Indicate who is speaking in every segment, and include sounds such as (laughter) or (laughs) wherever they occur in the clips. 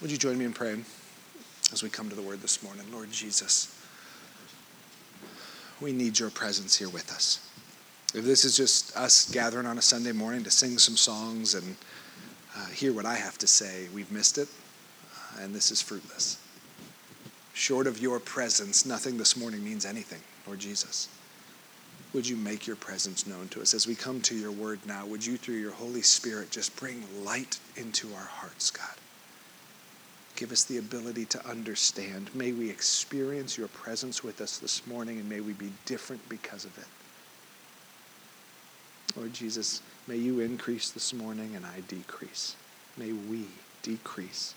Speaker 1: Would you join me in praying as we come to the word this morning? Lord Jesus, we need your presence here with us. If this is just us gathering on a Sunday morning to sing some songs and uh, hear what I have to say, we've missed it, uh, and this is fruitless. Short of your presence, nothing this morning means anything, Lord Jesus. Would you make your presence known to us as we come to your word now? Would you, through your Holy Spirit, just bring light into our hearts, God? Give us the ability to understand. May we experience your presence with us this morning, and may we be different because of it. Lord Jesus, may you increase this morning and I decrease. May we decrease.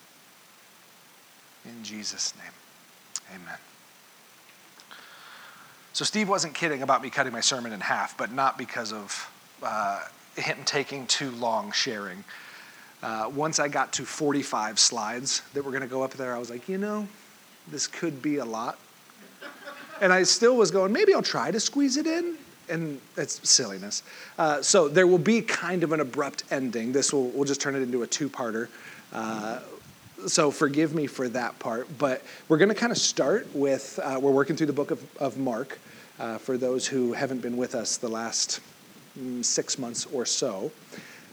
Speaker 1: In Jesus' name, amen. So, Steve wasn't kidding about me cutting my sermon in half, but not because of uh, him taking too long sharing. Uh, once I got to 45 slides that were going to go up there, I was like, you know, this could be a lot. And I still was going, maybe I'll try to squeeze it in. And it's silliness. Uh, so there will be kind of an abrupt ending. This will, we'll just turn it into a two parter. Uh, so forgive me for that part. But we're going to kind of start with, uh, we're working through the book of, of Mark uh, for those who haven't been with us the last mm, six months or so.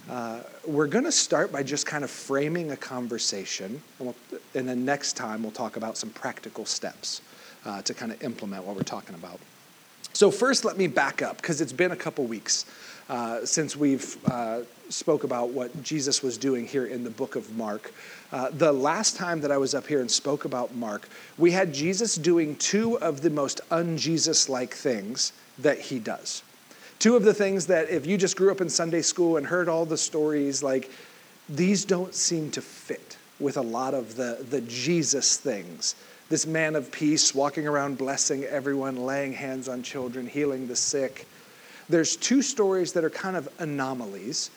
Speaker 1: Uh, we're going to start by just kind of framing a conversation, and, we'll, and, then next time we'll talk about some practical steps uh, to kind of implement what we're talking about. So first, let me back up because it's been a couple weeks uh, since we've uh, spoke about what Jesus was doing here in the book of Mark. Uh, the last time that I was up here and spoke about Mark, we had Jesus doing two of the most un-Jesus like things that he does. Two of the things that if you just grew up in Sunday school and heard all the stories, like these don't seem to fit with a lot of the, the Jesus things. This man of peace walking around blessing everyone, laying hands on children, healing the sick. There's two stories that are kind of anomalies,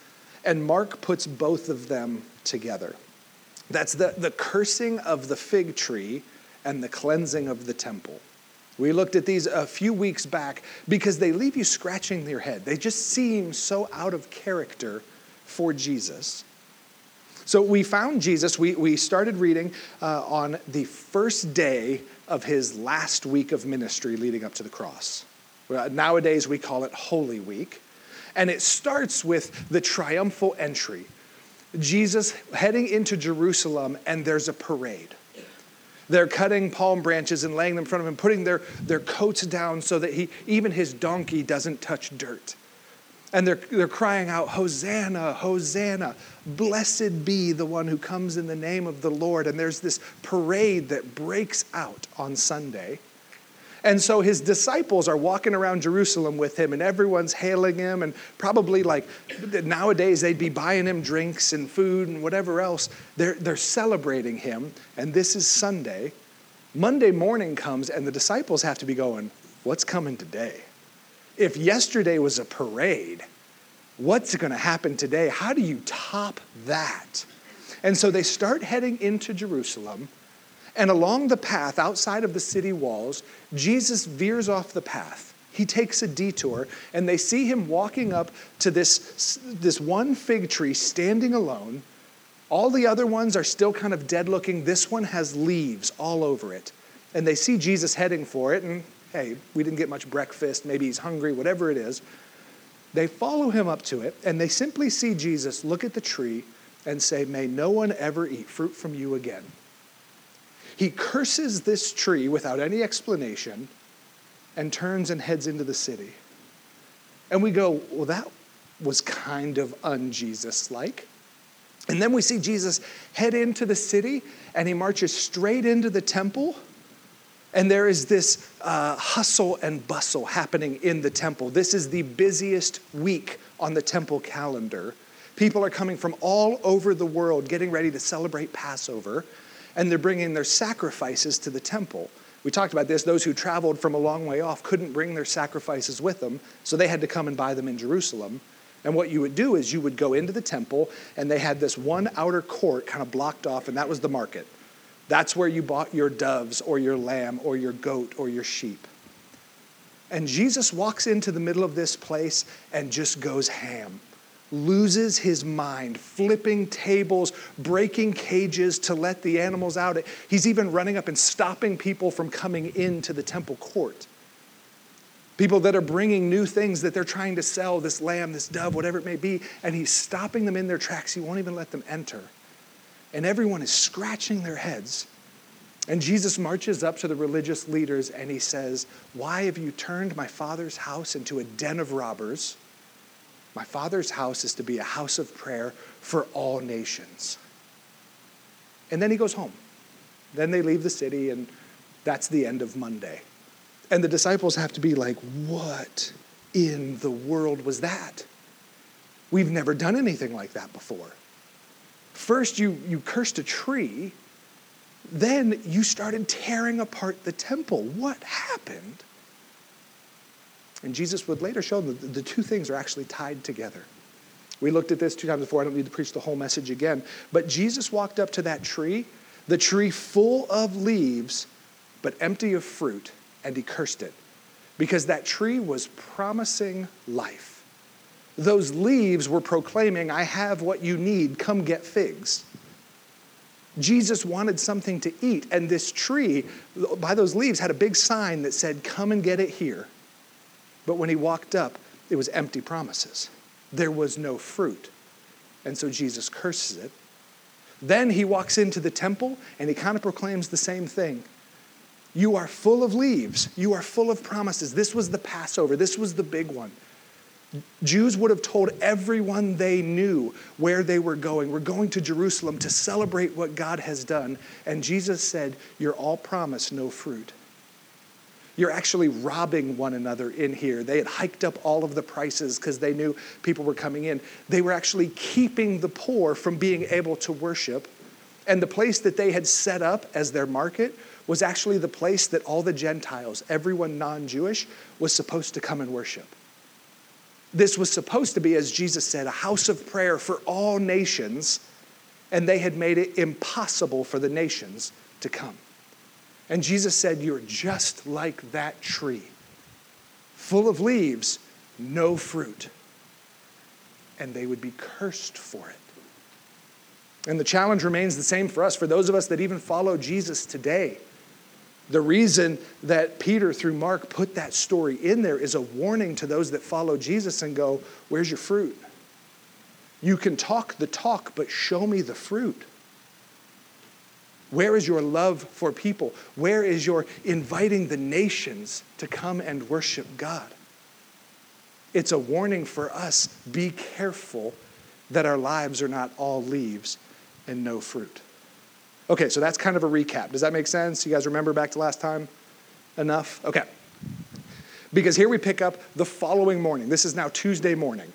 Speaker 1: and Mark puts both of them together. That's the, the cursing of the fig tree and the cleansing of the temple. We looked at these a few weeks back because they leave you scratching your head. They just seem so out of character for Jesus. So we found Jesus, we, we started reading uh, on the first day of his last week of ministry leading up to the cross. Nowadays we call it Holy Week. And it starts with the triumphal entry. Jesus heading into Jerusalem, and there's a parade. They're cutting palm branches and laying them in front of him, putting their, their coats down so that he, even his donkey doesn't touch dirt. And they're, they're crying out, Hosanna, Hosanna, blessed be the one who comes in the name of the Lord. And there's this parade that breaks out on Sunday. And so his disciples are walking around Jerusalem with him, and everyone's hailing him. And probably, like nowadays, they'd be buying him drinks and food and whatever else. They're, they're celebrating him. And this is Sunday. Monday morning comes, and the disciples have to be going, What's coming today? If yesterday was a parade, what's going to happen today? How do you top that? And so they start heading into Jerusalem. And along the path outside of the city walls, Jesus veers off the path. He takes a detour, and they see him walking up to this, this one fig tree standing alone. All the other ones are still kind of dead looking. This one has leaves all over it. And they see Jesus heading for it, and hey, we didn't get much breakfast. Maybe he's hungry, whatever it is. They follow him up to it, and they simply see Jesus look at the tree and say, May no one ever eat fruit from you again. He curses this tree without any explanation and turns and heads into the city. And we go, well, that was kind of un Jesus like. And then we see Jesus head into the city and he marches straight into the temple. And there is this uh, hustle and bustle happening in the temple. This is the busiest week on the temple calendar. People are coming from all over the world getting ready to celebrate Passover and they're bringing their sacrifices to the temple. We talked about this. Those who traveled from a long way off couldn't bring their sacrifices with them, so they had to come and buy them in Jerusalem. And what you would do is you would go into the temple, and they had this one outer court kind of blocked off, and that was the market. That's where you bought your doves, or your lamb, or your goat, or your sheep. And Jesus walks into the middle of this place and just goes ham loses his mind, flipping tables, breaking cages to let the animals out. He's even running up and stopping people from coming into the temple court. People that are bringing new things that they're trying to sell, this lamb, this dove, whatever it may be, and he's stopping them in their tracks. He won't even let them enter. And everyone is scratching their heads. And Jesus marches up to the religious leaders and he says, Why have you turned my father's house into a den of robbers? My father's house is to be a house of prayer for all nations. And then he goes home. Then they leave the city, and that's the end of Monday. And the disciples have to be like, What in the world was that? We've never done anything like that before. First, you, you cursed a tree, then you started tearing apart the temple. What happened? And Jesus would later show them that the two things are actually tied together. We looked at this two times before. I don't need to preach the whole message again. But Jesus walked up to that tree, the tree full of leaves, but empty of fruit, and he cursed it because that tree was promising life. Those leaves were proclaiming, I have what you need, come get figs. Jesus wanted something to eat, and this tree, by those leaves, had a big sign that said, Come and get it here. But when he walked up, it was empty promises. There was no fruit. And so Jesus curses it. Then he walks into the temple and he kind of proclaims the same thing. You are full of leaves. You are full of promises. This was the Passover. This was the big one. Jews would have told everyone they knew where they were going. We're going to Jerusalem to celebrate what God has done. And Jesus said, You're all promise, no fruit. You're actually robbing one another in here. They had hiked up all of the prices because they knew people were coming in. They were actually keeping the poor from being able to worship. And the place that they had set up as their market was actually the place that all the Gentiles, everyone non Jewish, was supposed to come and worship. This was supposed to be, as Jesus said, a house of prayer for all nations, and they had made it impossible for the nations to come. And Jesus said, You're just like that tree, full of leaves, no fruit. And they would be cursed for it. And the challenge remains the same for us, for those of us that even follow Jesus today. The reason that Peter, through Mark, put that story in there is a warning to those that follow Jesus and go, Where's your fruit? You can talk the talk, but show me the fruit. Where is your love for people? Where is your inviting the nations to come and worship God? It's a warning for us be careful that our lives are not all leaves and no fruit. Okay, so that's kind of a recap. Does that make sense? You guys remember back to last time? Enough? Okay. Because here we pick up the following morning. This is now Tuesday morning.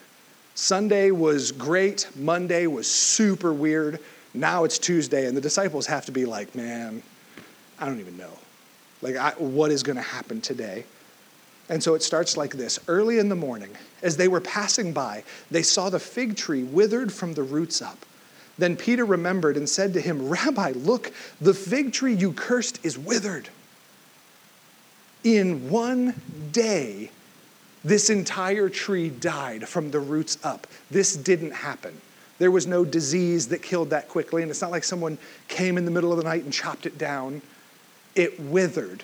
Speaker 1: Sunday was great, Monday was super weird. Now it's Tuesday, and the disciples have to be like, man, I don't even know. Like, I, what is going to happen today? And so it starts like this Early in the morning, as they were passing by, they saw the fig tree withered from the roots up. Then Peter remembered and said to him, Rabbi, look, the fig tree you cursed is withered. In one day, this entire tree died from the roots up. This didn't happen. There was no disease that killed that quickly, and it's not like someone came in the middle of the night and chopped it down. It withered.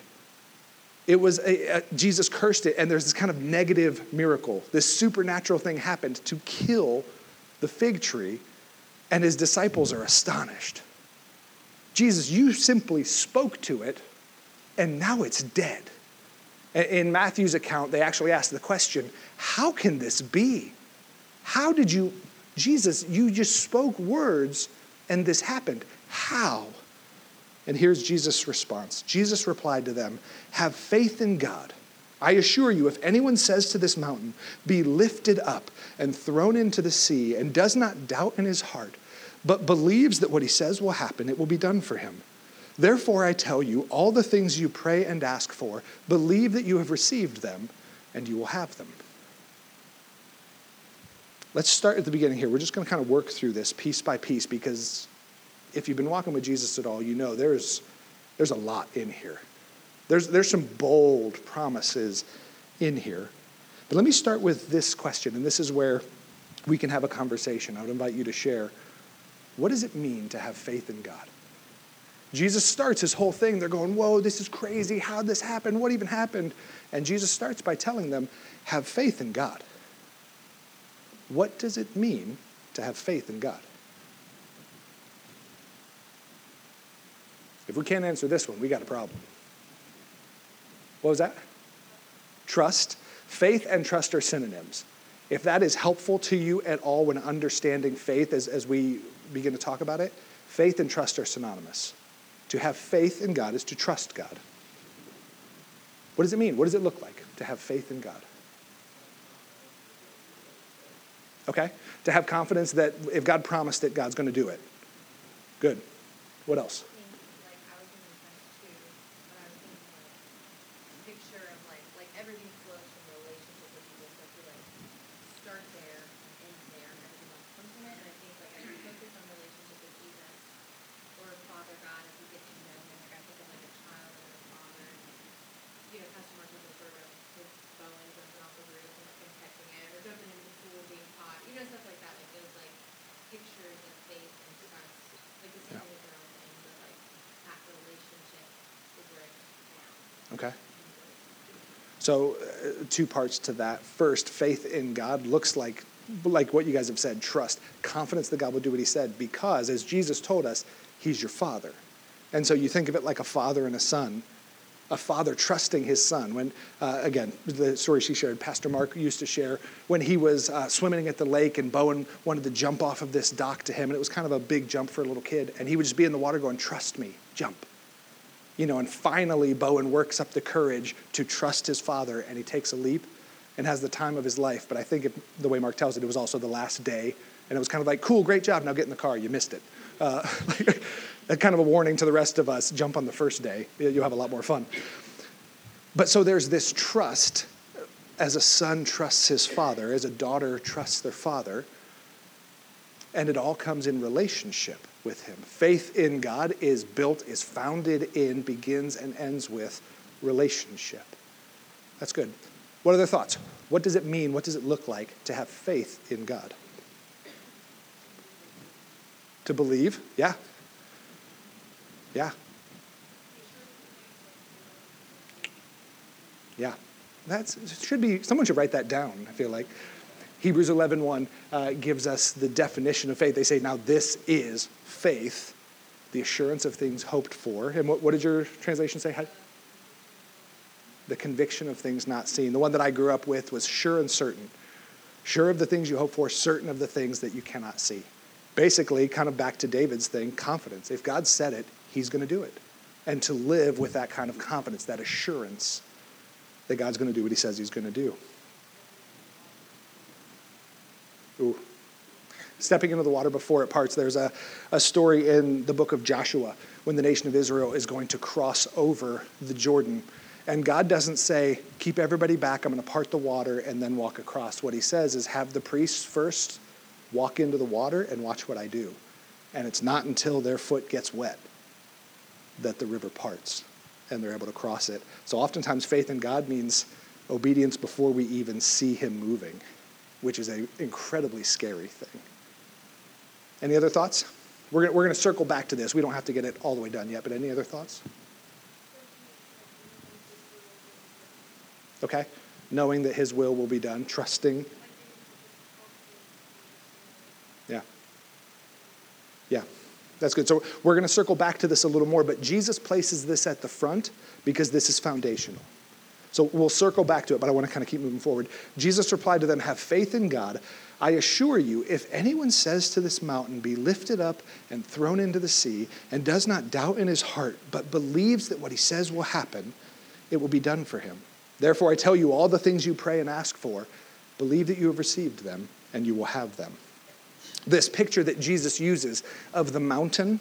Speaker 1: It was a, a, Jesus cursed it, and there's this kind of negative miracle. This supernatural thing happened to kill the fig tree, and his disciples are astonished. Jesus, you simply spoke to it, and now it's dead. In Matthew's account, they actually ask the question how can this be? How did you Jesus, you just spoke words and this happened. How? And here's Jesus' response Jesus replied to them Have faith in God. I assure you, if anyone says to this mountain, Be lifted up and thrown into the sea, and does not doubt in his heart, but believes that what he says will happen, it will be done for him. Therefore, I tell you, all the things you pray and ask for, believe that you have received them, and you will have them. Let's start at the beginning here. We're just going to kind of work through this piece by piece because if you've been walking with Jesus at all, you know there's, there's a lot in here. There's, there's some bold promises in here. But let me start with this question, and this is where we can have a conversation. I would invite you to share what does it mean to have faith in God? Jesus starts his whole thing. They're going, Whoa, this is crazy. How'd this happen? What even happened? And Jesus starts by telling them, Have faith in God. What does it mean to have faith in God? If we can't answer this one, we got a problem. What was that? Trust. Faith and trust are synonyms. If that is helpful to you at all when understanding faith as, as we begin to talk about it, faith and trust are synonymous. To have faith in God is to trust God. What does it mean? What does it look like to have faith in God? Okay? To have confidence that if God promised it, God's going to do it. Good. What else? So, uh, two parts to that. First, faith in God looks like like what you guys have said, trust, confidence that God will do what he said because as Jesus told us, he's your father. And so you think of it like a father and a son. A father trusting his son. When, uh, again, the story she shared, Pastor Mark used to share when he was uh, swimming at the lake and Bowen wanted to jump off of this dock to him, and it was kind of a big jump for a little kid. And he would just be in the water going, Trust me, jump you know, and finally Bowen works up the courage to trust his father and he takes a leap and has the time of his life. But I think it, the way Mark tells it, it was also the last day. And it was kind of like, cool, great job, now get in the car, you missed it. Uh, (laughs) kind of a warning to the rest of us jump on the first day, you'll have a lot more fun. But so there's this trust as a son trusts his father, as a daughter trusts their father, and it all comes in relationship with Him. Faith in God is built, is founded in, begins, and ends with relationship. That's good. What are their thoughts? What does it mean? What does it look like to have faith in God? To believe? Yeah. Yeah. Yeah. That should be, someone should write that down, I feel like. Hebrews 11.1 uh, gives us the definition of faith. They say, now this is faith, the assurance of things hoped for. And what, what did your translation say? How? The conviction of things not seen. The one that I grew up with was sure and certain. Sure of the things you hope for, certain of the things that you cannot see. Basically, kind of back to David's thing, confidence. If God said it, he's going to do it. And to live with that kind of confidence, that assurance that God's going to do what he says he's going to do. Stepping into the water before it parts. There's a, a story in the book of Joshua when the nation of Israel is going to cross over the Jordan. And God doesn't say, keep everybody back, I'm going to part the water and then walk across. What he says is, have the priests first walk into the water and watch what I do. And it's not until their foot gets wet that the river parts and they're able to cross it. So oftentimes, faith in God means obedience before we even see him moving which is an incredibly scary thing. Any other thoughts? We're going we're to circle back to this. We don't have to get it all the way done yet, but any other thoughts? Okay? Knowing that His will will be done, trusting. Yeah. Yeah. That's good. So we're going to circle back to this a little more, but Jesus places this at the front because this is foundational. So we'll circle back to it, but I want to kind of keep moving forward. Jesus replied to them, Have faith in God. I assure you, if anyone says to this mountain, Be lifted up and thrown into the sea, and does not doubt in his heart, but believes that what he says will happen, it will be done for him. Therefore, I tell you, all the things you pray and ask for, believe that you have received them, and you will have them. This picture that Jesus uses of the mountain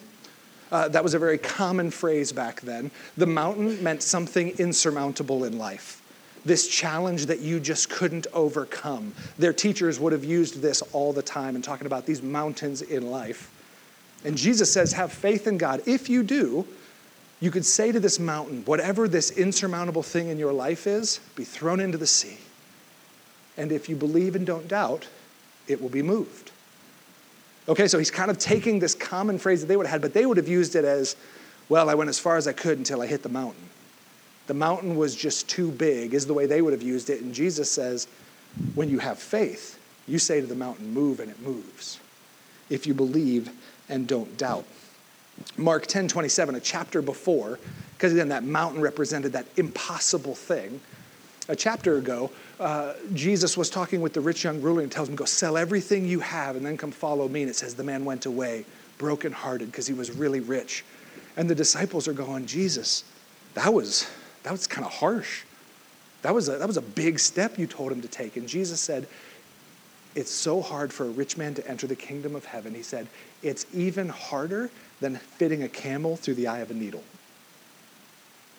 Speaker 1: uh, that was a very common phrase back then. The mountain meant something insurmountable in life, this challenge that you just couldn't overcome. Their teachers would have used this all the time and talking about these mountains in life. And Jesus says, Have faith in God. If you do, you could say to this mountain, whatever this insurmountable thing in your life is, be thrown into the sea. And if you believe and don't doubt, it will be moved. Okay, so he's kind of taking this common phrase that they would have had, but they would have used it as, well, I went as far as I could until I hit the mountain. The mountain was just too big, is the way they would have used it. And Jesus says, when you have faith, you say to the mountain, move, and it moves. If you believe and don't doubt. Mark 10 27, a chapter before, because again, that mountain represented that impossible thing. A chapter ago, uh, Jesus was talking with the rich young ruler and tells him, Go sell everything you have and then come follow me. And it says, The man went away brokenhearted because he was really rich. And the disciples are going, Jesus, that was, that was kind of harsh. That was, a, that was a big step you told him to take. And Jesus said, It's so hard for a rich man to enter the kingdom of heaven. He said, It's even harder than fitting a camel through the eye of a needle.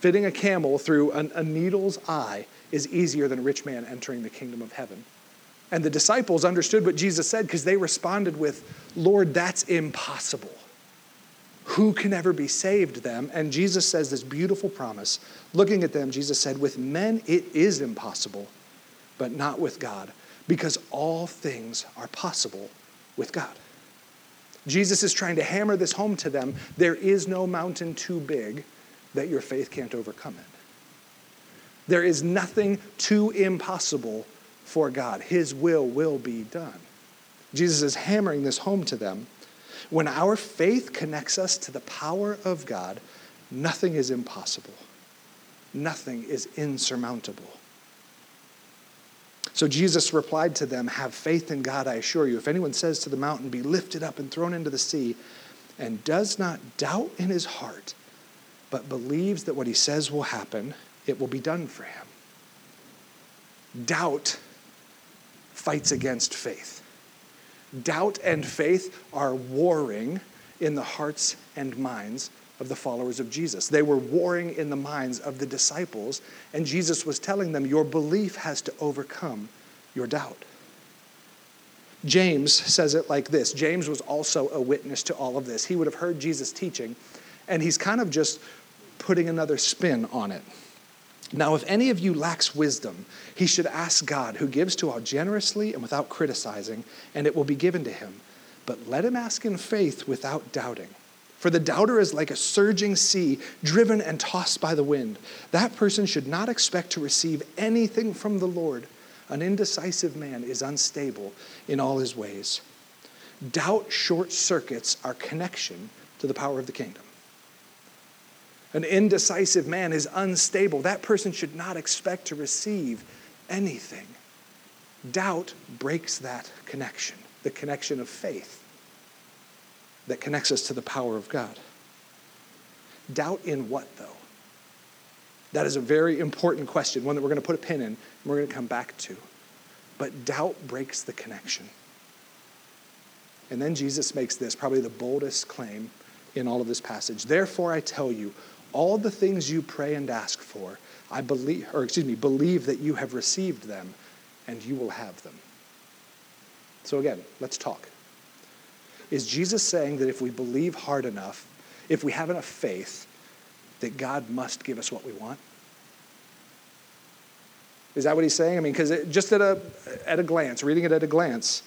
Speaker 1: Fitting a camel through an, a needle's eye is easier than a rich man entering the kingdom of heaven. And the disciples understood what Jesus said because they responded with, Lord, that's impossible. Who can ever be saved them? And Jesus says this beautiful promise. Looking at them, Jesus said, With men it is impossible, but not with God, because all things are possible with God. Jesus is trying to hammer this home to them. There is no mountain too big that your faith can't overcome it. There is nothing too impossible for God. His will will be done. Jesus is hammering this home to them. When our faith connects us to the power of God, nothing is impossible, nothing is insurmountable. So Jesus replied to them, Have faith in God, I assure you. If anyone says to the mountain, Be lifted up and thrown into the sea, and does not doubt in his heart, but believes that what he says will happen, it will be done for him. Doubt fights against faith. Doubt and faith are warring in the hearts and minds of the followers of Jesus. They were warring in the minds of the disciples, and Jesus was telling them, Your belief has to overcome your doubt. James says it like this James was also a witness to all of this. He would have heard Jesus teaching, and he's kind of just putting another spin on it. Now, if any of you lacks wisdom, he should ask God, who gives to all generously and without criticizing, and it will be given to him. But let him ask in faith without doubting. For the doubter is like a surging sea, driven and tossed by the wind. That person should not expect to receive anything from the Lord. An indecisive man is unstable in all his ways. Doubt short circuits our connection to the power of the kingdom. An indecisive man is unstable. That person should not expect to receive anything. Doubt breaks that connection, the connection of faith that connects us to the power of God. Doubt in what, though? That is a very important question, one that we're going to put a pin in and we're going to come back to. But doubt breaks the connection. And then Jesus makes this probably the boldest claim in all of this passage. Therefore, I tell you, all the things you pray and ask for, I believe, or excuse me, believe that you have received them and you will have them. So again, let's talk. Is Jesus saying that if we believe hard enough, if we have enough faith, that God must give us what we want? Is that what he's saying? I mean, because just at a, at a glance, reading it at a glance,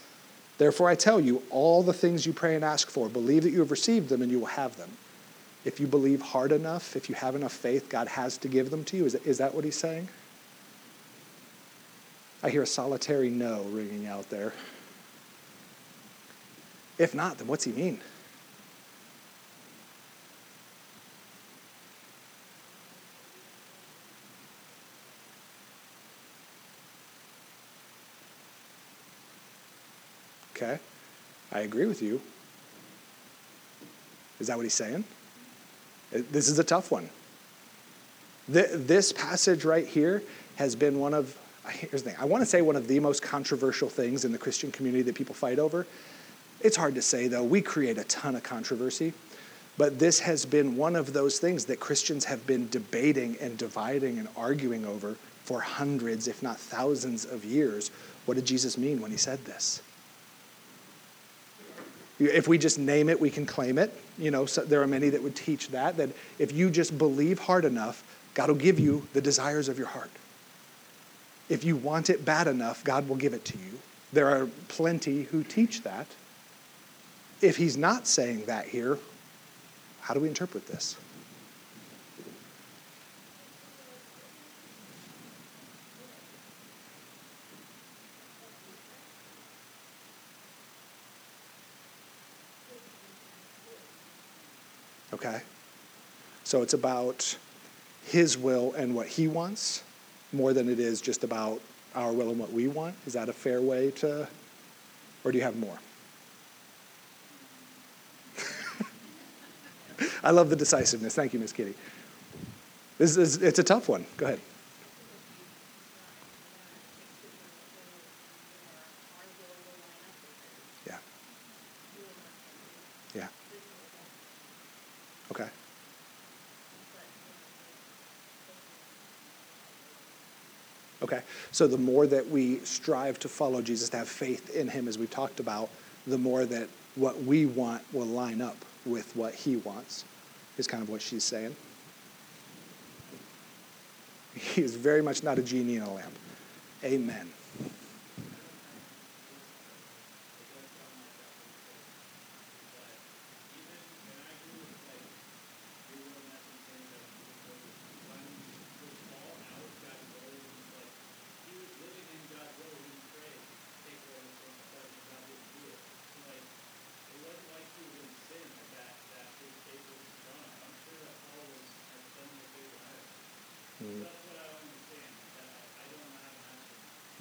Speaker 1: therefore I tell you, all the things you pray and ask for, believe that you have received them and you will have them. If you believe hard enough, if you have enough faith, God has to give them to you. Is that, is that what he's saying? I hear a solitary no ringing out there. If not, then what's he mean? Okay, I agree with you. Is that what he's saying? This is a tough one. This passage right here has been one of, here's the thing, I want to say one of the most controversial things in the Christian community that people fight over. It's hard to say, though. We create a ton of controversy. But this has been one of those things that Christians have been debating and dividing and arguing over for hundreds, if not thousands of years. What did Jesus mean when he said this? If we just name it, we can claim it. You know, so there are many that would teach that, that if you just believe hard enough, God will give you the desires of your heart. If you want it bad enough, God will give it to you. There are plenty who teach that. If he's not saying that here, how do we interpret this? Okay? So it's about his will and what he wants more than it is just about our will and what we want. Is that a fair way to, or do you have more? (laughs) I love the decisiveness. Thank you, Miss Kitty. This is, it's a tough one. Go ahead. Yeah. Yeah. Okay. Okay. So the more that we strive to follow Jesus, to have faith in him, as we talked about, the more that what we want will line up with what he wants, is kind of what she's saying. He is very much not a genie in a lamp. Amen.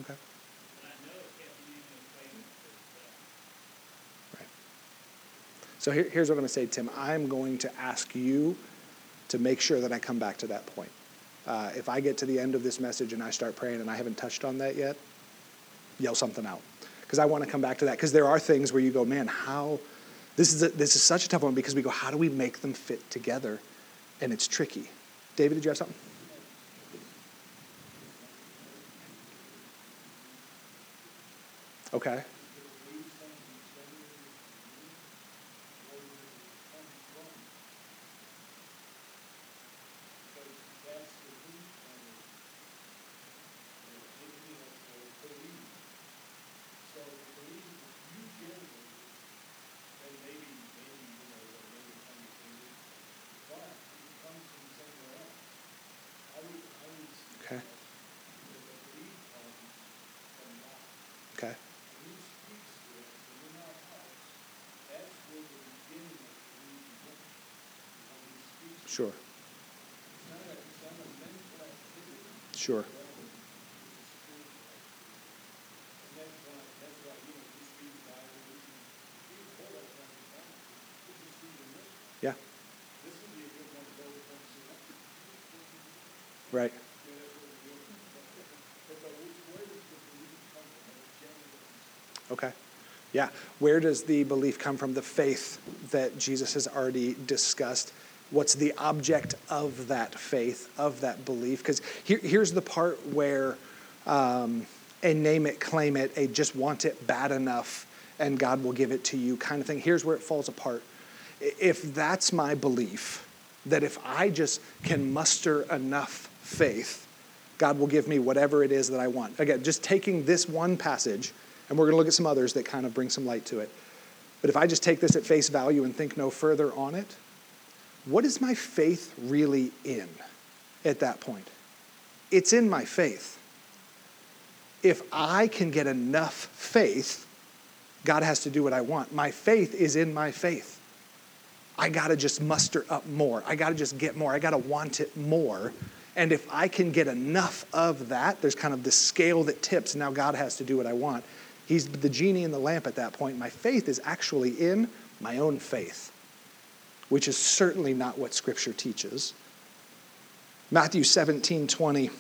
Speaker 1: Okay. Right. So here, here's what I'm going to say, Tim. I'm going to ask you to make sure that I come back to that point. Uh, if I get to the end of this message and I start praying and I haven't touched on that yet, yell something out. Because I want to come back to that. Because there are things where you go, man, how, this is, a, this is such a tough one because we go, how do we make them fit together? And it's tricky. David, did you have something? Okay. Okay. Okay. Sure. Sure. Yeah. Right. Okay. Yeah. Where does the belief come from? The faith that Jesus has already discussed. What's the object of that faith, of that belief? Because here, here's the part where um, a name it, claim it, a just want it bad enough, and God will give it to you kind of thing. Here's where it falls apart. If that's my belief, that if I just can muster enough faith, God will give me whatever it is that I want. Again, just taking this one passage, and we're going to look at some others that kind of bring some light to it. But if I just take this at face value and think no further on it, what is my faith really in at that point? It's in my faith. If I can get enough faith, God has to do what I want. My faith is in my faith. I got to just muster up more. I got to just get more. I got to want it more. And if I can get enough of that, there's kind of this scale that tips. Now God has to do what I want. He's the genie in the lamp at that point. My faith is actually in my own faith which is certainly not what Scripture teaches. Matthew 17 20,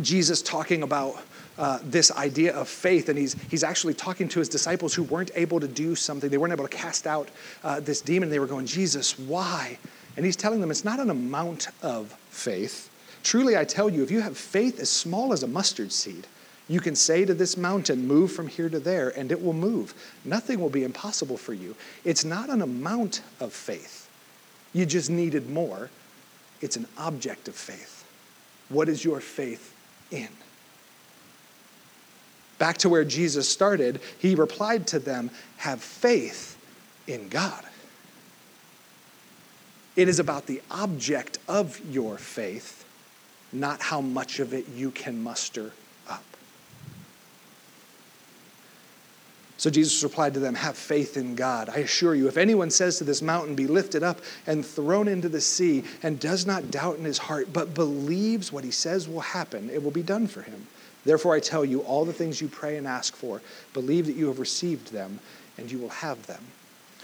Speaker 1: Jesus talking about uh, this idea of faith, and he's, he's actually talking to his disciples who weren't able to do something. They weren't able to cast out uh, this demon. They were going, Jesus, why? And he's telling them it's not an amount of faith. Truly, I tell you, if you have faith as small as a mustard seed, you can say to this mountain, Move from here to there, and it will move. Nothing will be impossible for you. It's not an amount of faith. You just needed more. It's an object of faith. What is your faith in? Back to where Jesus started, he replied to them, Have faith in God. It is about the object of your faith, not how much of it you can muster up. So Jesus replied to them, Have faith in God. I assure you, if anyone says to this mountain, Be lifted up and thrown into the sea, and does not doubt in his heart, but believes what he says will happen, it will be done for him. Therefore, I tell you, all the things you pray and ask for, believe that you have received them, and you will have them.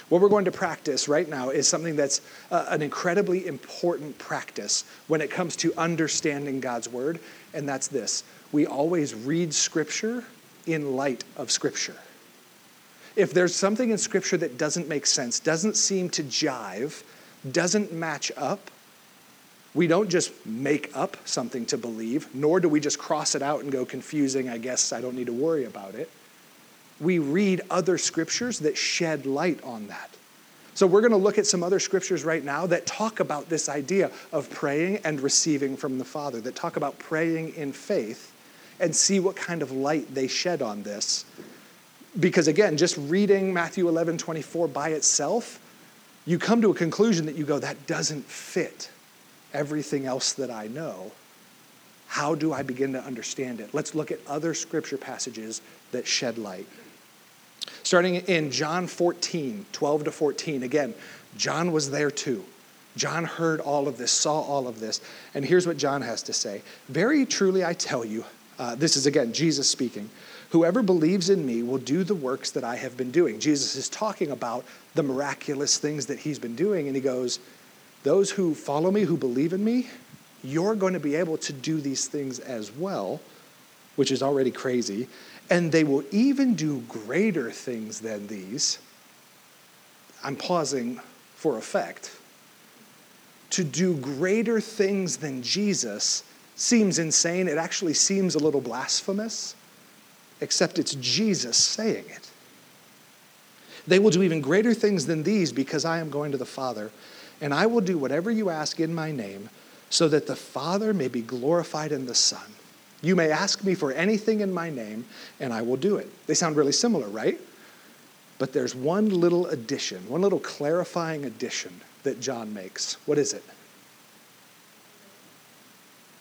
Speaker 1: What we're going to practice right now is something that's uh, an incredibly important practice when it comes to understanding God's word, and that's this we always read Scripture in light of Scripture. If there's something in Scripture that doesn't make sense, doesn't seem to jive, doesn't match up, we don't just make up something to believe, nor do we just cross it out and go confusing, I guess I don't need to worry about it we read other scriptures that shed light on that. So, we're going to look at some other scriptures right now that talk about this idea of praying and receiving from the Father, that talk about praying in faith and see what kind of light they shed on this. Because, again, just reading Matthew 11 24 by itself, you come to a conclusion that you go, that doesn't fit everything else that I know. How do I begin to understand it? Let's look at other scripture passages that shed light. Starting in John 14, 12 to 14. Again, John was there too. John heard all of this, saw all of this. And here's what John has to say Very truly, I tell you, uh, this is again Jesus speaking, whoever believes in me will do the works that I have been doing. Jesus is talking about the miraculous things that he's been doing. And he goes, Those who follow me, who believe in me, you're going to be able to do these things as well, which is already crazy and they will even do greater things than these. I'm pausing for effect. To do greater things than Jesus seems insane. It actually seems a little blasphemous, except it's Jesus saying it. They will do even greater things than these because I am going to the Father, and I will do whatever you ask in my name so that the Father may be glorified in the Son. You may ask me for anything in my name, and I will do it. They sound really similar, right? But there's one little addition, one little clarifying addition that John makes. What is it?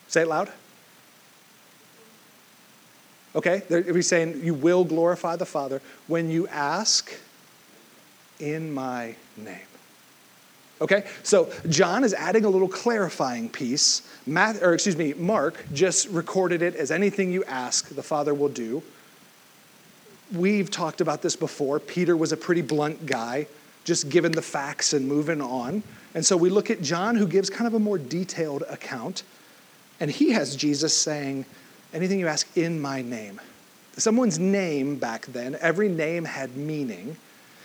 Speaker 1: Say it loud. Okay, he's saying, You will glorify the Father when you ask in my name. Okay, so John is adding a little clarifying piece. Math, or excuse me, Mark just recorded it as anything you ask, the Father will do. We've talked about this before. Peter was a pretty blunt guy, just given the facts and moving on. And so we look at John, who gives kind of a more detailed account. And he has Jesus saying, Anything you ask in my name. Someone's name back then, every name had meaning.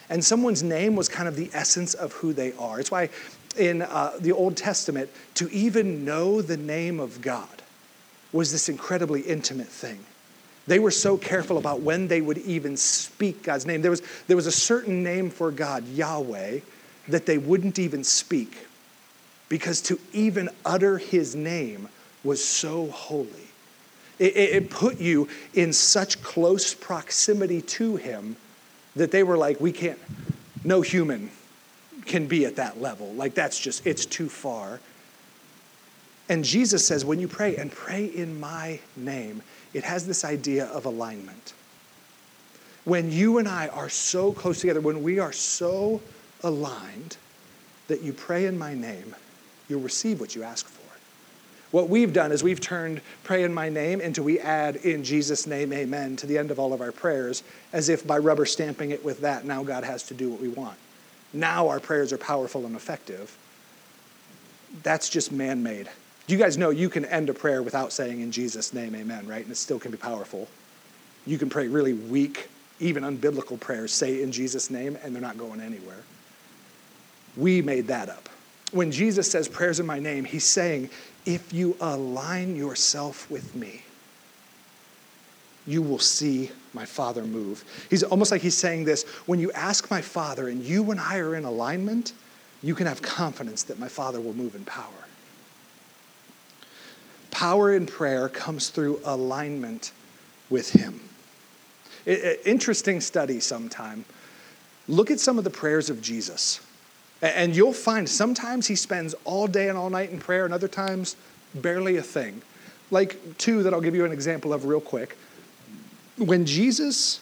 Speaker 1: And someone's name was kind of the essence of who they are. It's why in uh, the Old Testament, to even know the name of God was this incredibly intimate thing. They were so careful about when they would even speak God's name. There was, there was a certain name for God, Yahweh, that they wouldn't even speak because to even utter his name was so holy. It, it, it put you in such close proximity to him that they were like, we can't, no human can be at that level. Like, that's just, it's too far. And Jesus says, when you pray, and pray in my name, it has this idea of alignment. When you and I are so close together, when we are so aligned that you pray in my name, you'll receive what you ask for. What we've done is we've turned pray in my name into we add in Jesus' name, amen, to the end of all of our prayers, as if by rubber stamping it with that, now God has to do what we want. Now our prayers are powerful and effective. That's just man made. You guys know you can end a prayer without saying in Jesus' name, amen, right? And it still can be powerful. You can pray really weak, even unbiblical prayers, say in Jesus' name, and they're not going anywhere. We made that up. When Jesus says prayers in my name, he's saying if you align yourself with me, you will see my Father move. He's almost like he's saying this when you ask my Father and you and I are in alignment, you can have confidence that my Father will move in power. Power in prayer comes through alignment with Him. interesting study sometime. Look at some of the prayers of Jesus. And you'll find sometimes he spends all day and all night in prayer, and other times barely a thing. Like two that I'll give you an example of real quick. When Jesus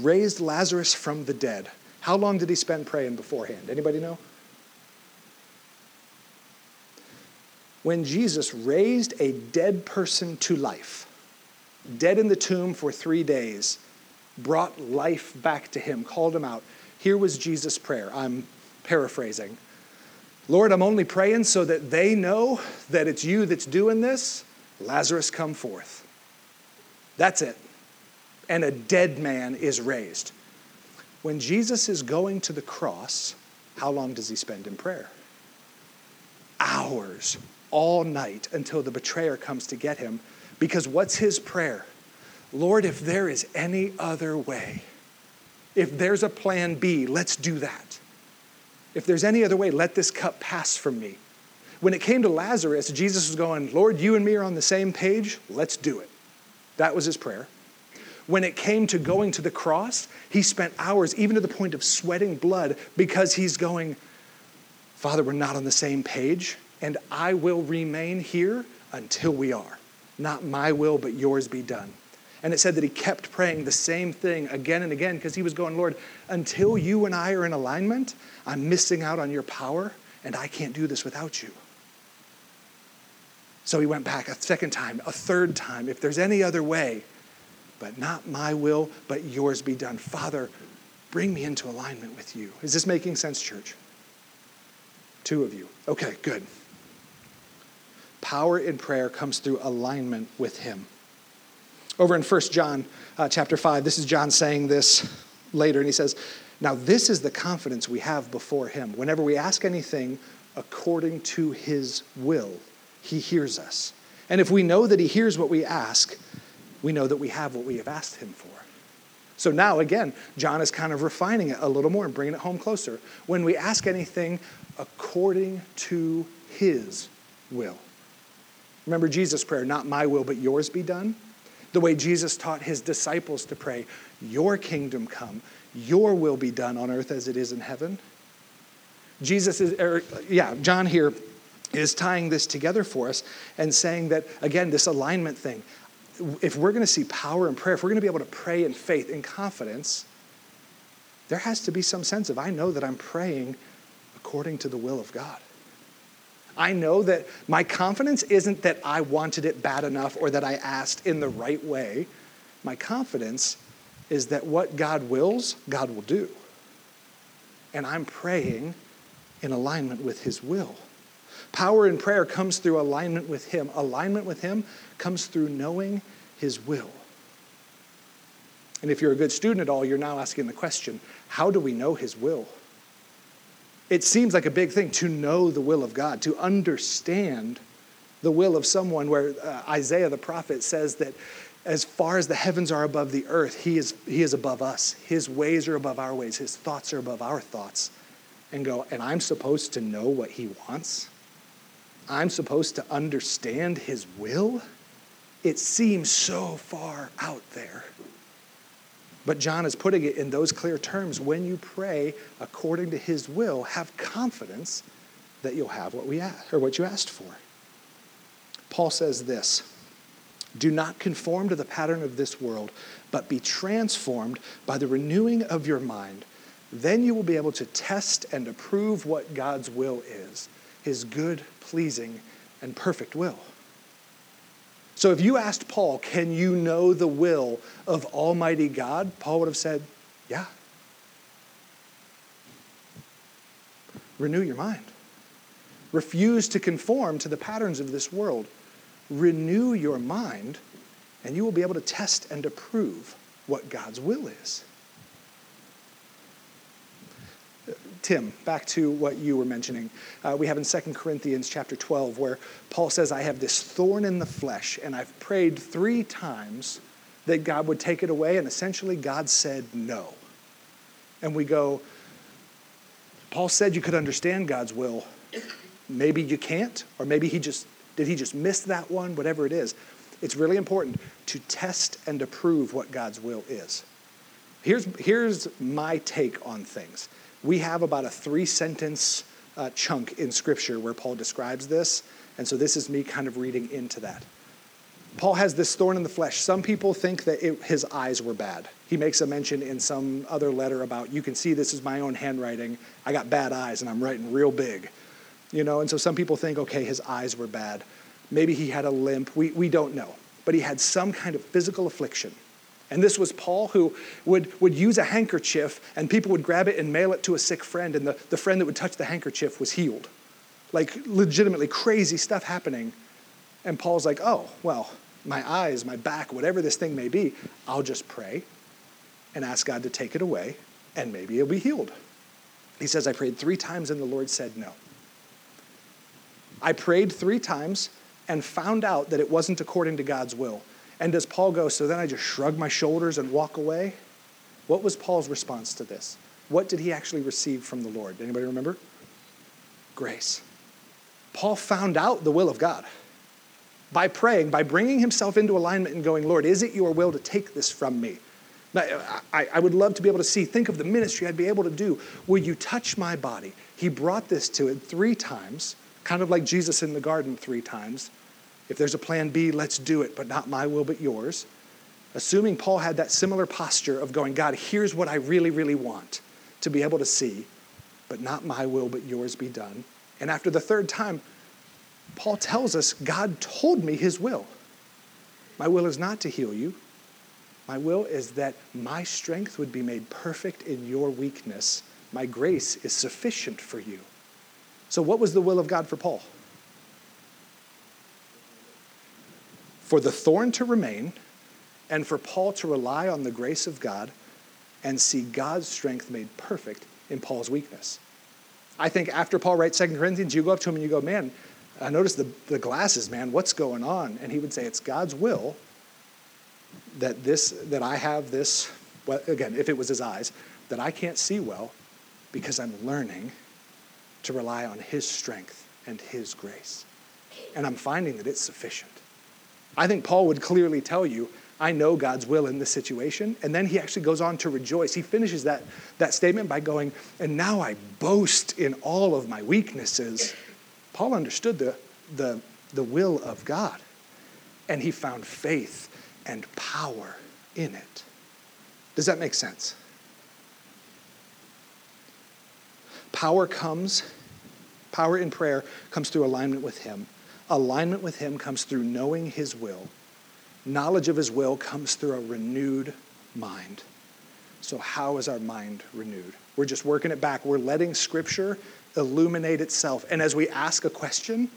Speaker 1: raised Lazarus from the dead, how long did he spend praying beforehand? Anybody know? When Jesus raised a dead person to life, dead in the tomb for three days, brought life back to him, called him out. Here was Jesus' prayer. I'm paraphrasing. Lord, I'm only praying so that they know that it's you that's doing this. Lazarus, come forth. That's it. And a dead man is raised. When Jesus is going to the cross, how long does he spend in prayer? Hours, all night until the betrayer comes to get him. Because what's his prayer? Lord, if there is any other way, if there's a plan B, let's do that. If there's any other way, let this cup pass from me. When it came to Lazarus, Jesus was going, Lord, you and me are on the same page, let's do it. That was his prayer. When it came to going to the cross, he spent hours, even to the point of sweating blood, because he's going, Father, we're not on the same page, and I will remain here until we are. Not my will, but yours be done. And it said that he kept praying the same thing again and again because he was going, Lord, until you and I are in alignment, I'm missing out on your power, and I can't do this without you. So he went back a second time, a third time. If there's any other way, but not my will, but yours be done. Father, bring me into alignment with you. Is this making sense, church? Two of you. Okay, good. Power in prayer comes through alignment with him. Over in 1 John uh, chapter 5, this is John saying this later, and he says, Now this is the confidence we have before him. Whenever we ask anything according to his will, he hears us. And if we know that he hears what we ask, we know that we have what we have asked him for. So now, again, John is kind of refining it a little more and bringing it home closer. When we ask anything according to his will. Remember Jesus' prayer, not my will, but yours be done? The way Jesus taught his disciples to pray, Your kingdom come, your will be done on earth as it is in heaven. Jesus is, er, yeah, John here is tying this together for us and saying that, again, this alignment thing. If we're going to see power in prayer, if we're going to be able to pray in faith, in confidence, there has to be some sense of, I know that I'm praying according to the will of God. I know that my confidence isn't that I wanted it bad enough or that I asked in the right way. My confidence is that what God wills, God will do. And I'm praying in alignment with His will. Power in prayer comes through alignment with Him. Alignment with Him comes through knowing His will. And if you're a good student at all, you're now asking the question how do we know His will? It seems like a big thing to know the will of God, to understand the will of someone, where uh, Isaiah the prophet says that as far as the heavens are above the earth, he is, he is above us. His ways are above our ways, his thoughts are above our thoughts. And go, and I'm supposed to know what he wants? I'm supposed to understand his will? It seems so far out there. But John is putting it in those clear terms. When you pray according to his will, have confidence that you'll have what we or what you asked for. Paul says this Do not conform to the pattern of this world, but be transformed by the renewing of your mind. Then you will be able to test and approve what God's will is, his good, pleasing, and perfect will. So if you asked Paul, Can you know the will of Almighty God? Paul would have said, Yeah. Renew your mind. Refuse to conform to the patterns of this world. Renew your mind, and you will be able to test and approve what God's will is. Tim, back to what you were mentioning. Uh, we have in 2 Corinthians chapter 12 where Paul says, I have this thorn in the flesh, and I've prayed three times that God would take it away, and essentially God said no. And we go, Paul said you could understand God's will. Maybe you can't, or maybe he just, did he just miss that one? Whatever it is. It's really important to test and approve what God's will is. Here's, here's my take on things. We have about a three sentence uh, chunk in Scripture where Paul describes this, and so this is me kind of reading into that. Paul has this thorn in the flesh. Some people think that it, his eyes were bad. He makes a mention in some other letter about, you can see this is my own handwriting. I got bad eyes and I'm writing real big. You know, and so some people think, okay, his eyes were bad. Maybe he had a limp. We, we don't know. But he had some kind of physical affliction. And this was Paul who would, would use a handkerchief and people would grab it and mail it to a sick friend, and the, the friend that would touch the handkerchief was healed. Like legitimately crazy stuff happening. And Paul's like, oh, well, my eyes, my back, whatever this thing may be, I'll just pray and ask God to take it away, and maybe it'll be healed. He says, I prayed three times, and the Lord said no. I prayed three times and found out that it wasn't according to God's will. And does Paul go, so then I just shrug my shoulders and walk away? What was Paul's response to this? What did he actually receive from the Lord? Anybody remember? Grace. Paul found out the will of God by praying, by bringing himself into alignment and going, Lord, is it your will to take this from me? I, I, would love to be able to see, think of the ministry I'd be able to do. Will you touch my body? He brought this to it three times, kind of like Jesus in the garden three times. If there's a plan B, let's do it, but not my will, but yours. Assuming Paul had that similar posture of going, God, here's what I really, really want to be able to see, but not my will, but yours be done. And after the third time, Paul tells us God told me his will. My will is not to heal you. My will is that my strength would be made perfect in your weakness. My grace is sufficient for you. So, what was the will of God for Paul? For the thorn to remain, and for Paul to rely on the grace of God and see God's strength made perfect in Paul's weakness. I think after Paul writes 2 Corinthians, you go up to him and you go, Man, I noticed the, the glasses, man, what's going on? And he would say, It's God's will that this that I have this, well, again, if it was his eyes, that I can't see well because I'm learning to rely on his strength and his grace. And I'm finding that it's sufficient. I think Paul would clearly tell you, I know God's will in this situation. And then he actually goes on to rejoice. He finishes that, that statement by going, And now I boast in all of my weaknesses Paul understood the, the, the will of God, and he found faith and power in it. Does that make sense? Power comes, power in prayer comes through alignment with Him. Alignment with Him comes through knowing His will. Knowledge of His will comes through a renewed mind. So, how is our mind renewed? We're just working it back. We're letting Scripture illuminate itself. And as we ask a question,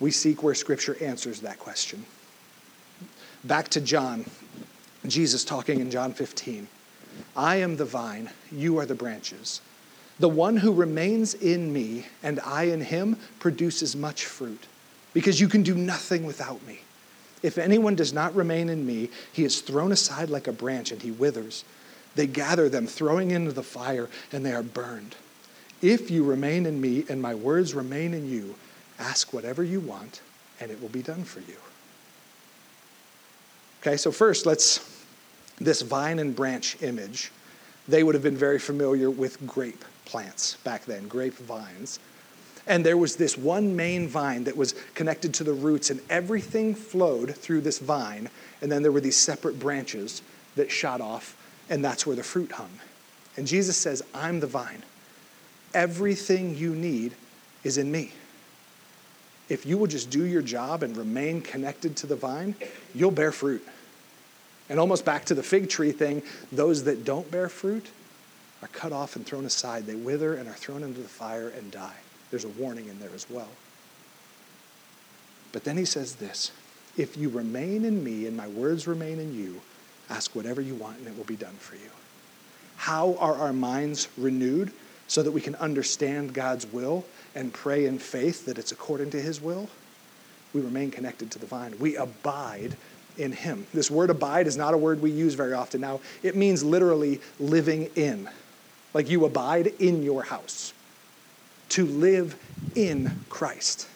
Speaker 1: we seek where Scripture answers that question. Back to John, Jesus talking in John 15. I am the vine, you are the branches. The one who remains in me and I in him produces much fruit, because you can do nothing without me. If anyone does not remain in me, he is thrown aside like a branch and he withers. They gather them, throwing into the fire, and they are burned. If you remain in me and my words remain in you, ask whatever you want and it will be done for you. Okay, so first, let's, this vine and branch image, they would have been very familiar with grape plants back then, grape vines. And there was this one main vine that was connected to the roots, and everything flowed through this vine. And then there were these separate branches that shot off, and that's where the fruit hung. And Jesus says, I'm the vine everything you need is in me. If you will just do your job and remain connected to the vine, you'll bear fruit. And almost back to the fig tree thing, those that don't bear fruit are cut off and thrown aside. They wither and are thrown into the fire and die. There's a warning in there as well. But then he says this If you remain in me and my words remain in you, ask whatever you want and it will be done for you. How are our minds renewed? so that we can understand God's will and pray in faith that it's according to His will, we remain connected to the vine. We abide in Him. This word abide is not a word we use very often now. It means literally living in, like you abide in your house, to live in Christ.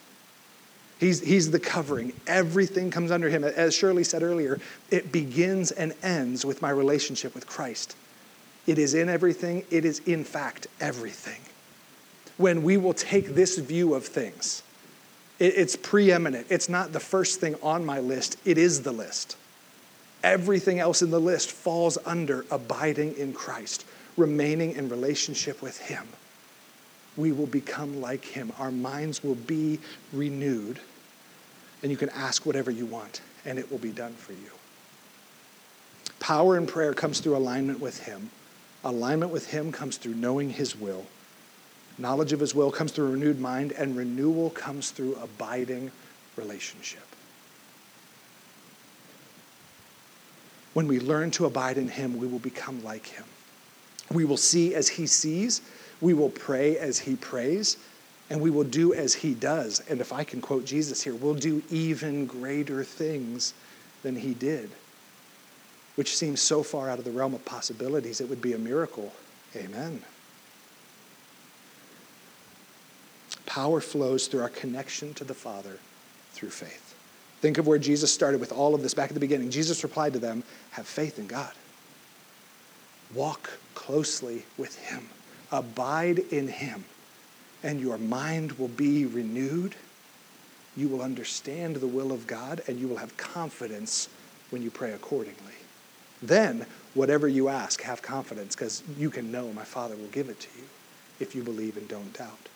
Speaker 1: He's, he's the covering. Everything comes under him. As Shirley said earlier, it begins and ends with my relationship with Christ. It is in everything. It is, in fact, everything. When we will take this view of things, it's preeminent. It's not the first thing on my list, it is the list. Everything else in the list falls under abiding in Christ, remaining in relationship with Him. We will become like Him. Our minds will be renewed, and you can ask whatever you want, and it will be done for you. Power in prayer comes through alignment with Him. Alignment with Him comes through knowing His will. Knowledge of His will comes through a renewed mind, and renewal comes through abiding relationship. When we learn to abide in Him, we will become like Him. We will see as He sees, we will pray as He prays, and we will do as He does. And if I can quote Jesus here, we'll do even greater things than He did, which seems so far out of the realm of possibilities, it would be a miracle. Amen. Power flows through our connection to the Father through faith. Think of where Jesus started with all of this back at the beginning. Jesus replied to them, Have faith in God. Walk closely with Him, abide in Him, and your mind will be renewed. You will understand the will of God, and you will have confidence when you pray accordingly. Then, whatever you ask, have confidence, because you can know my Father will give it to you if you believe and don't doubt.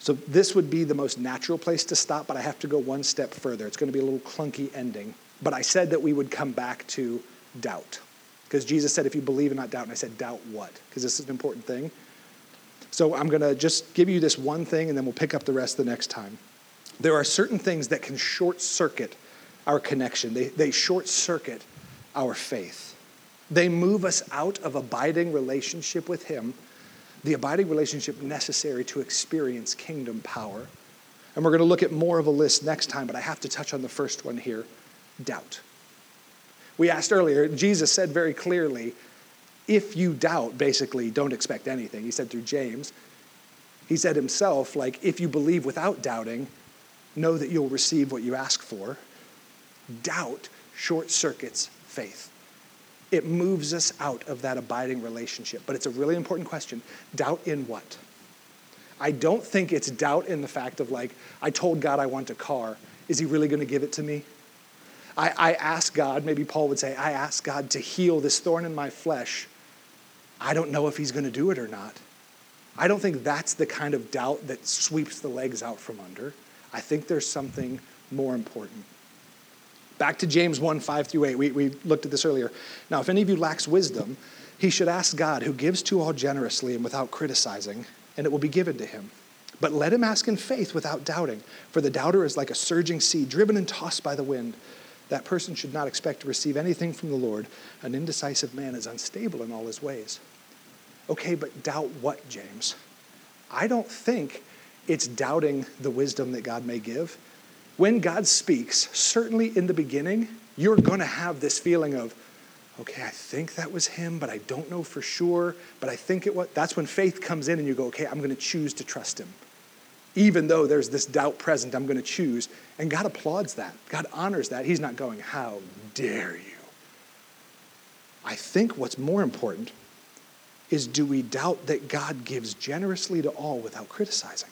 Speaker 1: So this would be the most natural place to stop, but I have to go one step further. It's going to be a little clunky ending. But I said that we would come back to doubt. Because Jesus said, if you believe and not doubt, and I said, doubt what? Because this is an important thing. So I'm going to just give you this one thing, and then we'll pick up the rest the next time. There are certain things that can short circuit our connection, they, they short circuit our faith. They move us out of abiding relationship with Him the abiding relationship necessary to experience kingdom power. And we're going to look at more of a list next time, but I have to touch on the first one here doubt. We asked earlier, Jesus said very clearly, if you doubt, basically, don't expect anything. He said through James. He said himself, like, if you believe without doubting, know that you'll receive what you ask for. Doubt short circuits faith it moves us out of that abiding relationship. But it's a really important question. Doubt in what? I don't think it's doubt in the fact of like, I told God I want a car. Is he really going to give it to me? I, I ask God, maybe Paul would say, I ask God to heal this thorn in my flesh. I don't know if he's going to do it or not. I don't think that's the kind of doubt that sweeps the legs out from under. I think there's something more important. Back to James 1 5 through 8. We, we looked at this earlier. Now, if any of you lacks wisdom, he should ask God, who gives to all generously and without criticizing, and it will be given to him. But let him ask in faith without doubting, for the doubter is like a surging sea, driven and tossed by the wind. That person should not expect to receive anything from the Lord. An indecisive man is unstable in all his ways. Okay, but doubt what, James? I don't think it's doubting the wisdom that God may give when God speaks, certainly in the beginning, you're going to have this feeling of, okay, I think that was him, but I don't know for sure, but I think it was. That's when faith comes in and you go, okay, I'm going to choose to trust him. Even though there's this doubt present, I'm going to choose. And God applauds that. God honors that. He's not going, how dare you? I think what's more important is do we doubt that God gives generously to all without criticizing?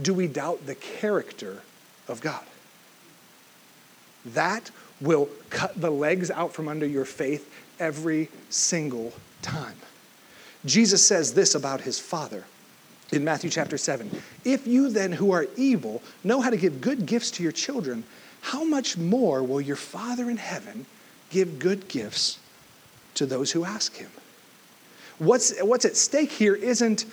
Speaker 1: Do we doubt the character of God. That will cut the legs out from under your faith every single time. Jesus says this about his Father in Matthew chapter 7 If you then, who are evil, know how to give good gifts to your children, how much more will your Father in heaven give good gifts to those who ask him? What's, what's at stake here isn't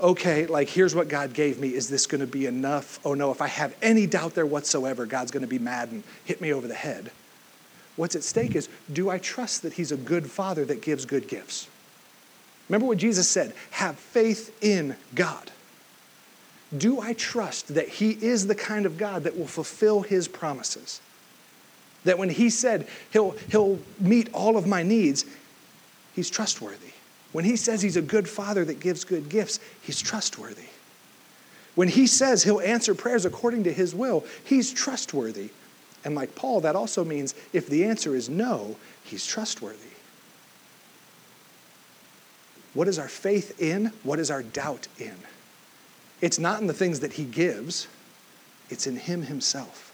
Speaker 1: okay, like here's what God gave me. Is this going to be enough? Oh no, if I have any doubt there whatsoever, God's going to be mad and hit me over the head. What's at stake is do I trust that He's a good Father that gives good gifts? Remember what Jesus said have faith in God. Do I trust that He is the kind of God that will fulfill His promises? That when He said He'll, he'll meet all of my needs, He's trustworthy. When he says he's a good father that gives good gifts, he's trustworthy. When he says he'll answer prayers according to his will, he's trustworthy. And like Paul, that also means if the answer is no, he's trustworthy. What is our faith in? What is our doubt in? It's not in the things that he gives, it's in him himself.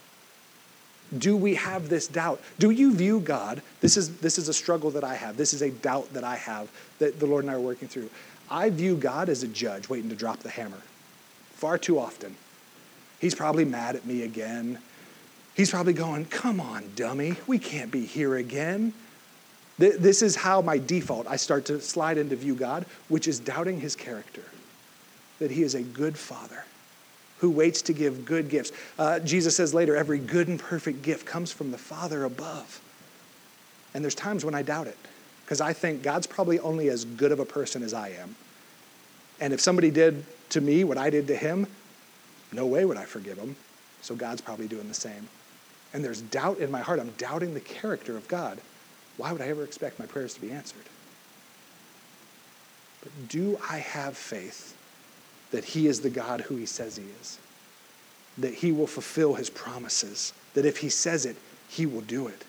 Speaker 1: Do we have this doubt? Do you view God? This is, this is a struggle that I have. This is a doubt that I have that the Lord and I are working through. I view God as a judge waiting to drop the hammer far too often. He's probably mad at me again. He's probably going, Come on, dummy, we can't be here again. This is how my default, I start to slide into view God, which is doubting his character, that he is a good father who waits to give good gifts. Uh, Jesus says later, every good and perfect gift comes from the Father above. And there's times when I doubt it because I think God's probably only as good of a person as I am. And if somebody did to me what I did to him, no way would I forgive him. So God's probably doing the same. And there's doubt in my heart. I'm doubting the character of God why would I ever expect my prayers to be answered? But do I have faith that He is the God who He says He is? That He will fulfill His promises? That if He says it, He will do it?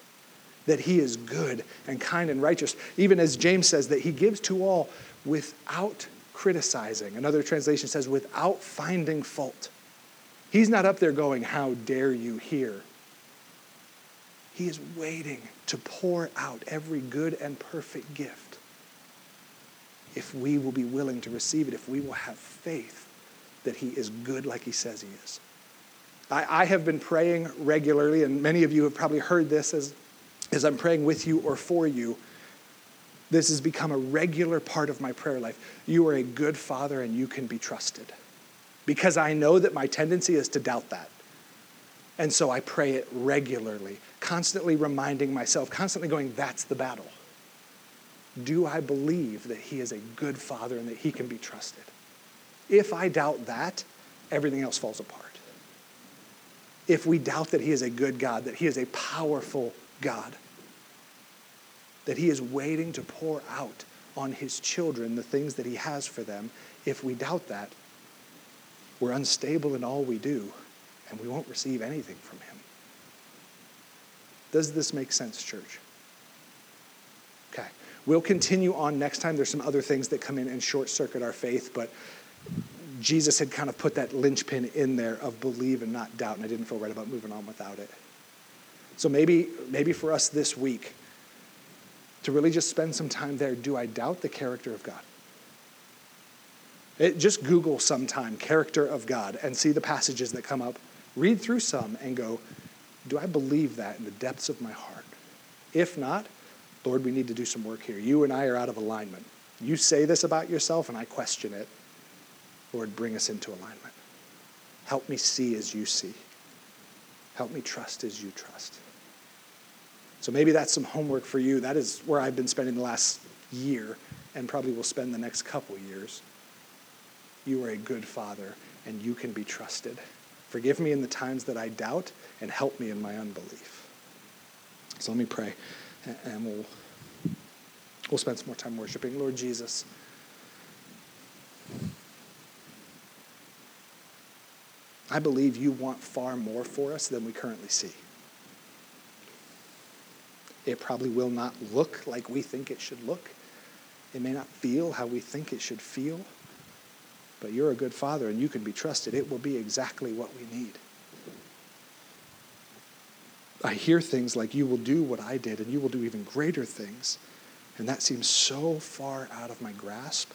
Speaker 1: That He is good and kind and righteous? Even as James says, that He gives to all without criticizing. Another translation says, without finding fault. He's not up there going, How dare you hear? He is waiting to pour out every good and perfect gift if we will be willing to receive it, if we will have faith that He is good like He says He is. I, I have been praying regularly, and many of you have probably heard this as, as I'm praying with you or for you. This has become a regular part of my prayer life. You are a good father and you can be trusted. Because I know that my tendency is to doubt that. And so I pray it regularly, constantly reminding myself, constantly going, that's the battle. Do I believe that He is a good Father and that He can be trusted? If I doubt that, everything else falls apart. If we doubt that He is a good God, that He is a powerful God, that He is waiting to pour out on His children the things that He has for them, if we doubt that, we're unstable in all we do and we won't receive anything from him. Does this make sense, church? Okay. We'll continue on next time. There's some other things that come in and short circuit our faith, but Jesus had kind of put that linchpin in there of believe and not doubt, and I didn't feel right about moving on without it. So maybe, maybe for us this week, to really just spend some time there, do I doubt the character of God? It, just Google sometime character of God and see the passages that come up read through some and go, do I believe that in the depths of my heart? If not, Lord, we need to do some work here. You and I are out of alignment. You say this about yourself, and I question it. Lord, bring us into alignment. Help me see as you see. Help me trust as you trust. So maybe that's some homework for you. That is where I've been spending the last year and probably will spend the next couple years. You are a good father, and you can be trusted. Forgive me in the times that I doubt and help me in my unbelief. So let me pray and we'll, we'll spend some more time worshiping. Lord Jesus, I believe you want far more for us than we currently see. It probably will not look like we think it should look. It may not feel how we think it should feel. But you're a good father and you can be trusted. It will be exactly what we need. I hear things like, You will do what I did and you will do even greater things. And that seems so far out of my grasp,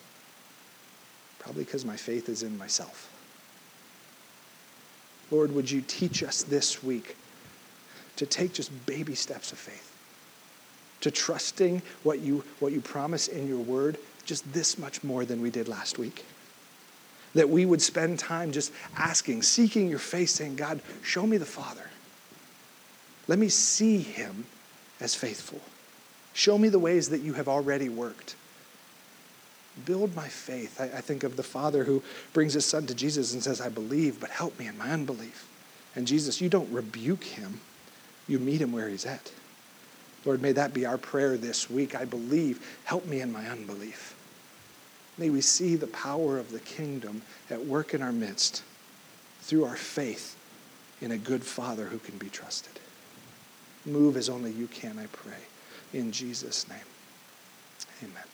Speaker 1: probably because my faith is in myself. Lord, would you teach us this week to take just baby steps of faith, to trusting what you, what you promise in your word just this much more than we did last week? That we would spend time just asking, seeking your face, saying, God, show me the Father. Let me see him as faithful. Show me the ways that you have already worked. Build my faith. I, I, think of the father who brings his son to Jesus and says, I believe, but help me in my unbelief. And Jesus, you don't rebuke him, you meet him where he's at. Lord, may that be our prayer this week. I believe. Help me in my unbelief. May we see the power of the kingdom at work in our midst through our faith in a good Father who can be trusted. Move as only you can, I pray. In Jesus' name, amen.